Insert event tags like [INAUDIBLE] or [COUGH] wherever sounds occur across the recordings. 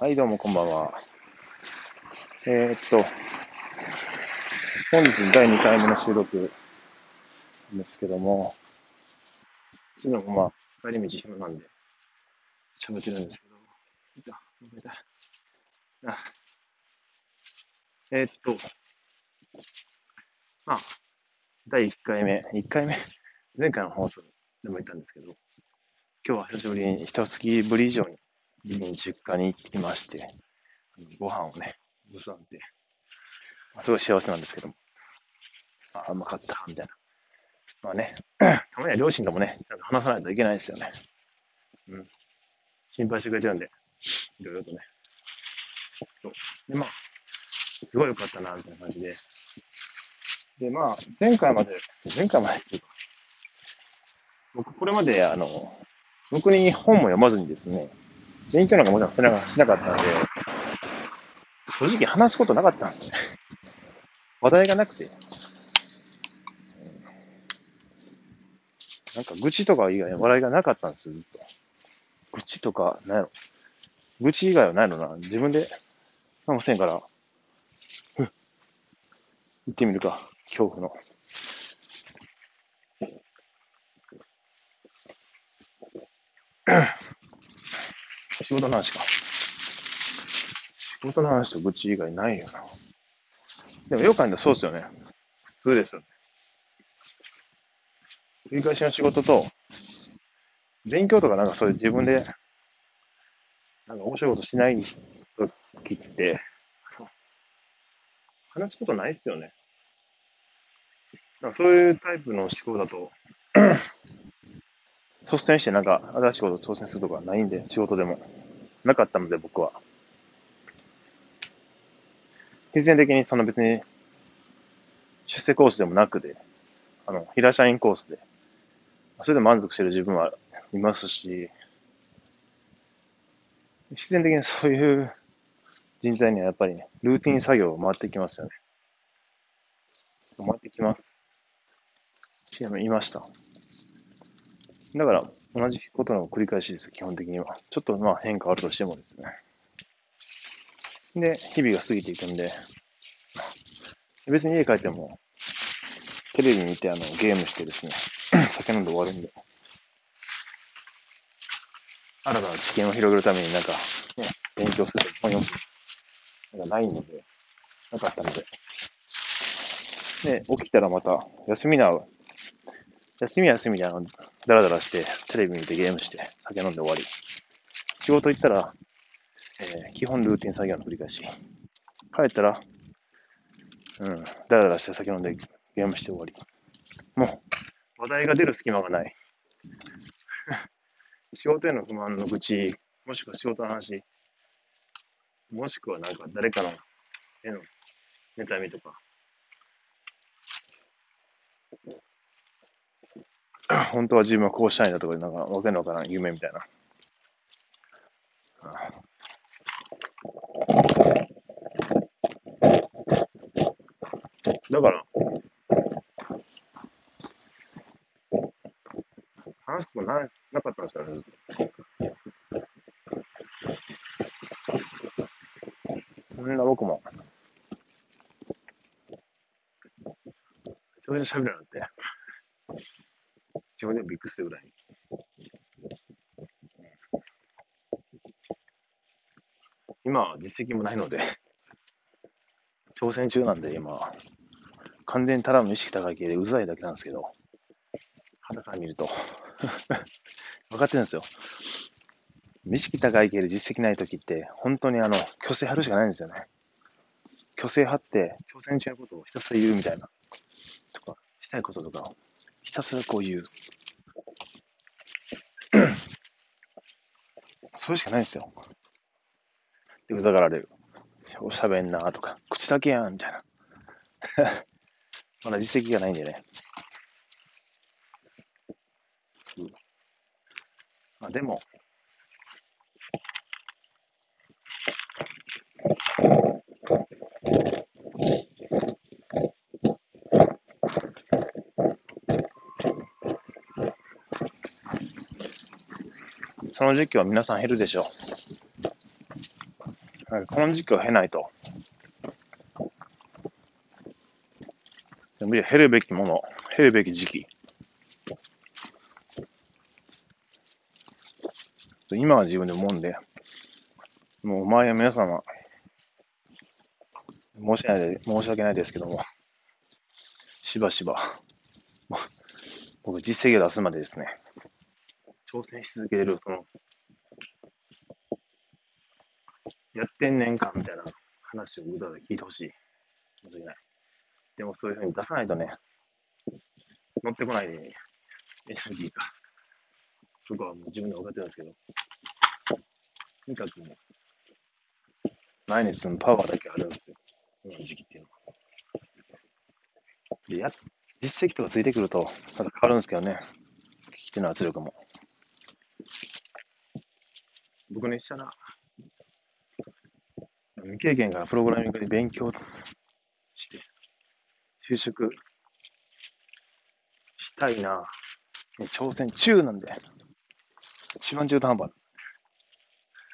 はい、どうもこんばんは。えー、っと、本日第2回目の収録ですけども、昨日もまあ、帰り道暇なんで、喋ってるんですけど、いた、飲めたあえー、っと、まあ、第1回目、1回目、前回の放送でも言ったんですけど、今日は久しぶりに、一月ぶり以上に実家に行きまして、ご飯をね、ぶさんで、すごい幸せなんですけども、あ、うまかった、みたいな。まあね、た [CLEARS THROAT] まには両親ともね、ちゃんと話さないといけないですよね。うん。心配してくれてるんで、いろいろとね。そう。で、まあ、すごい良かったな、みたいな感じで。で、まあ、前回まで、前回までっていうか、僕、これまで、あの、僕に本も読まずにですね、勉強なんかもちろんしなしなかったので、正直話すことなかったんですね。話題がなくて。なんか愚痴とか以外笑いがなかったんですよ、ずっと。愚痴とか、なんやろ。愚痴以外はないのな。自分で、かもせんから、行ってみるか。恐怖の。仕事の話か。仕事の話と愚痴以外ないよな。でもよく考えたらそうですよね。普通ですよね。繰り返しの仕事と、勉強とかなんかそういう自分で、なんか面白いことしない時って、話すことないっすよね。そういうタイプの思考だと率先してなんか新しいことを挑戦するとかないんで、仕事でも。なかったので、僕は。必然的にその別に出世コースでもなくで、あの、平社員コースで、それで満足してる自分はいますし、必然的にそういう人材にはやっぱり、ね、ルーティン作業を回ってきますよね。回ってきます。言いました。だから、同じことの繰り返しです、基本的には。ちょっとまあ変化あるとしてもですね。で、日々が過ぎていくんで、別に家帰っても、テレビ見てあのゲームしてですね、[CLEARS THROAT] 酒飲んで終わるんで、新たな知見を広げるためになんか、ね、勉強する、本読む、なんかないので、なかったので。で、起きたらまた、休みな休みは休みであの、ダラダラして、テレビ見てゲームして、酒飲んで終わり。仕事行ったら、えー、基本ルーティン作業の繰り返し。帰ったら、うん、ダラダラして酒飲んでゲームして終わり。もう、話題が出る隙間がない。[LAUGHS] 仕事への不満の愚痴、もしくは仕事の話、もしくはなんか誰かのへの妬みとか、[CLEARS THROAT] 本当は自分はこうしたいんだとか、なんかわけのわからん夢みたいな。だから、話すことななかったんですよね、ずっと。そんな僕も、めちゃめちゃ喋るなんて。自分でもびっくりするぐらい。今は実績もないので、挑戦中なんで今、完全にただの意識高い系でうざいだけなんですけど、肌から見ると [LAUGHS] 分かってるんですよ。意識高い系で実績ない時って、本当にあの、虚勢張るしかないんですよね。虚勢張って、挑戦中のことをひたすら言うみたいな、とか、したいこととかひたすらこう言う。[CLEARS THROAT] それしかないんですよ。で、うざがられる。おしゃべんなとか、口だけやん、みたいな。[LAUGHS] まだ実績がないんでね。うん、まあ、でも、その時期は皆さん減るでしょう。なんかこの時期を経ないと、減るべきもの、減るべき時期。今は自分で思うんで、もう周りの皆様、申し訳ないで申し訳ないですけども、しばしば、僕実績を出すまでですね、挑戦し続けてる、その、やってんねんかみたいな話をうだうだ聞いてほしい。申し訳ない。でもそういうふうに出さないとね、乗ってこないエネルギーが。そこはもう自分で分かってるんですけど、とにかくもう、毎日のパワーだけあるんですよ。今の時期っていうのは。で、や、実績とかついてくると、また変わるんですけどね。聞き手の圧力も。僕にしたら、未経験からプログラミングで勉強して就職したいな。挑戦中なんで、一番中途半端。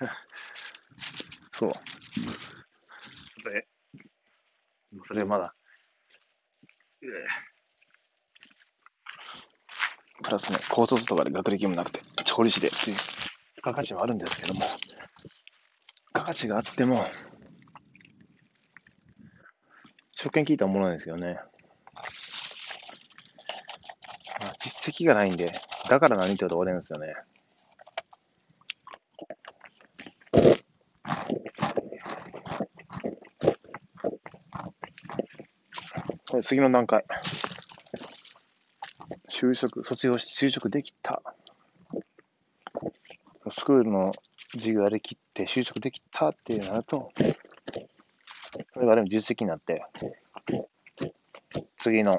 [LAUGHS] そう。それ、それまだ、プラスね、高卒とかで学歴もなくて、調理師で付加価値はあるんですけども、付加価値があっても、初見聞いたものなんですよね。まあ、実績がないんで、だから何って言うと終わりなんですよね。これ次の段階。就職、卒業して就職できた。スクールの授業やりきって就職できたっていうなると、それがでも実績になって、次の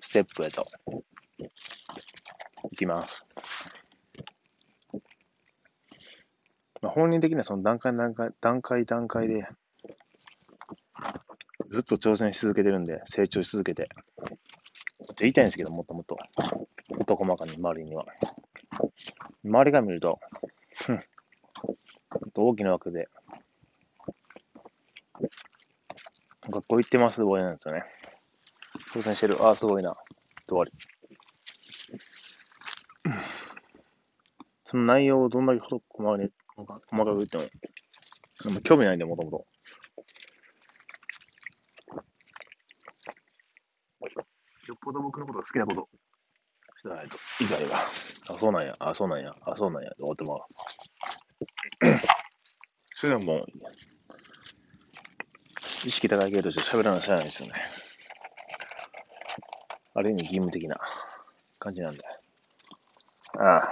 ステップへと、いきます。まあ、本人的にはその段階段階、段階段階で、ずっと挑戦し続けてるんで、成長し続けて。言いたいんですけど、もっともっと。事細かに周りには。周りが見ると、ふん、大きな枠で、学校行ってます終わりなんですよね。挑戦してる。ああ、すごいな。終わり。その内容をどんだけ細かに細かく言っても、も興味ないんで、もともと。よっぽど僕のことが好きなことしてないと、以外は、あ、そうなんや、あ、そうなんや、あ、そうなんや、終わってもらう。[COUGHS] それはもう、意識高いけど、喋らなしゃないですよね。ある意味義務的な感じなんで。ああ。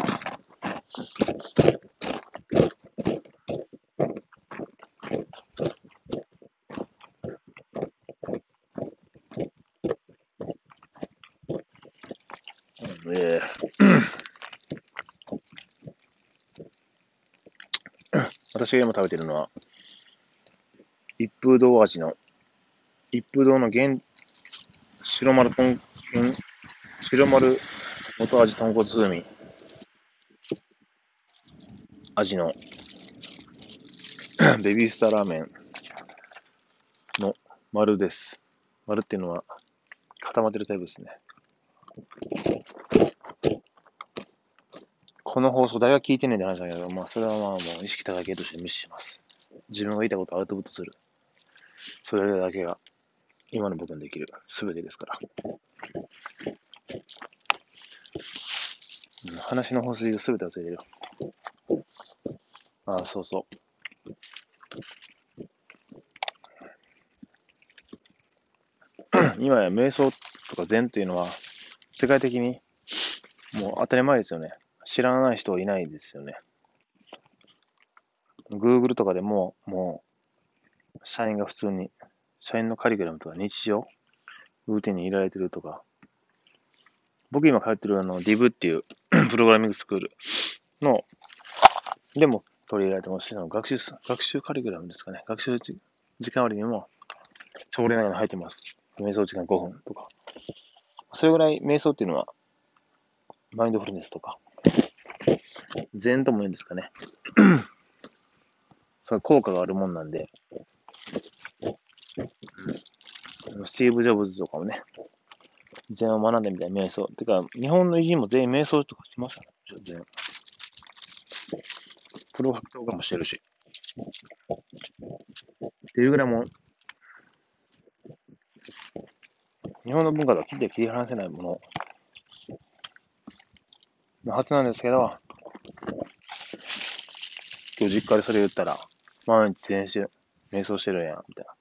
え私が今食べてるのは、一風堂味の、一風堂の原、白丸とん、白丸元味豚骨風味味の [COUGHS] ベビースターラーメンの丸です。丸っていうのは固まってるタイプですね。この放送誰が聞いてんねんって話だけど、まあそれはまあもう意識高い系として無視します。自分が言いたことをアウトプットする。それだけが今の僕にできる全てですから。話の本筋を全て忘れてるよ。ああ、そうそう。今や瞑想とか禅というのは世界的にもう当たり前ですよね。知らない人はいないですよね。Google とかでももう社員が普通に社員のカリキュラムとか日常、ルーティンに入れられてるとか、僕今通ってるあの DIV っていう [CLEARS THROAT] プログラミングスクールの、でも取り入れられてますし、学習、学習カリキュラムですかね。学習時間割にも、朝礼内に入ってます。瞑想時間5分とか。それぐらい瞑想っていうのは、マインドフルネスとか、禅とも言うんですかね。[CLEARS THROAT] その効果があるもんなんで、うん、スティーブ・ジョブズとかもね、全を学んでみたい、瞑想。てか、日本の偉人も全員瞑想とかしてましたね、全プロ格闘家もしてるし。っていうぐらいもう、日本の文化とは切って切り離せないもののはずなんですけど、今日実家でそれ言ったら、毎日練習、瞑想してるやん、みたいな。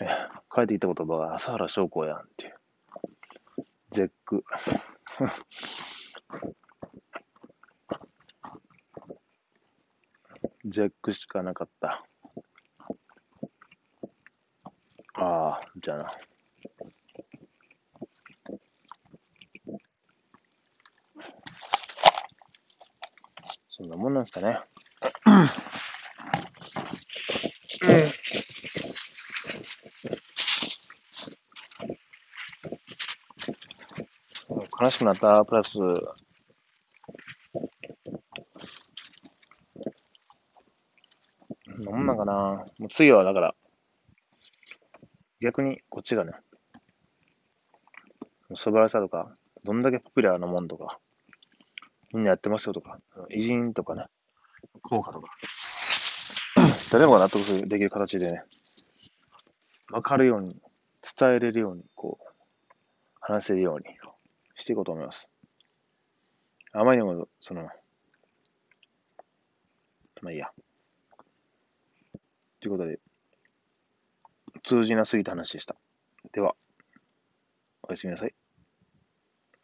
え、帰ってきた言葉が朝原翔子やんっていう。絶句。[LAUGHS] 絶句しかなかった。ああ、じゃあな。そんなもんなんですかね。悲しくなった、プラス、なんなんかな。もう次はだから、逆にこっちがね、素晴らしさとか、どんだけポピュラーなもんとか、みんなやってますよとか、偉人とかね、効果とか、誰もが納得できる形でね、わかるように、伝えれるように、こう、話せるようにしていこうと思います。あまりにも、その、まあいいや。ということで、通じなすぎた話でした。では、おやすみなさい。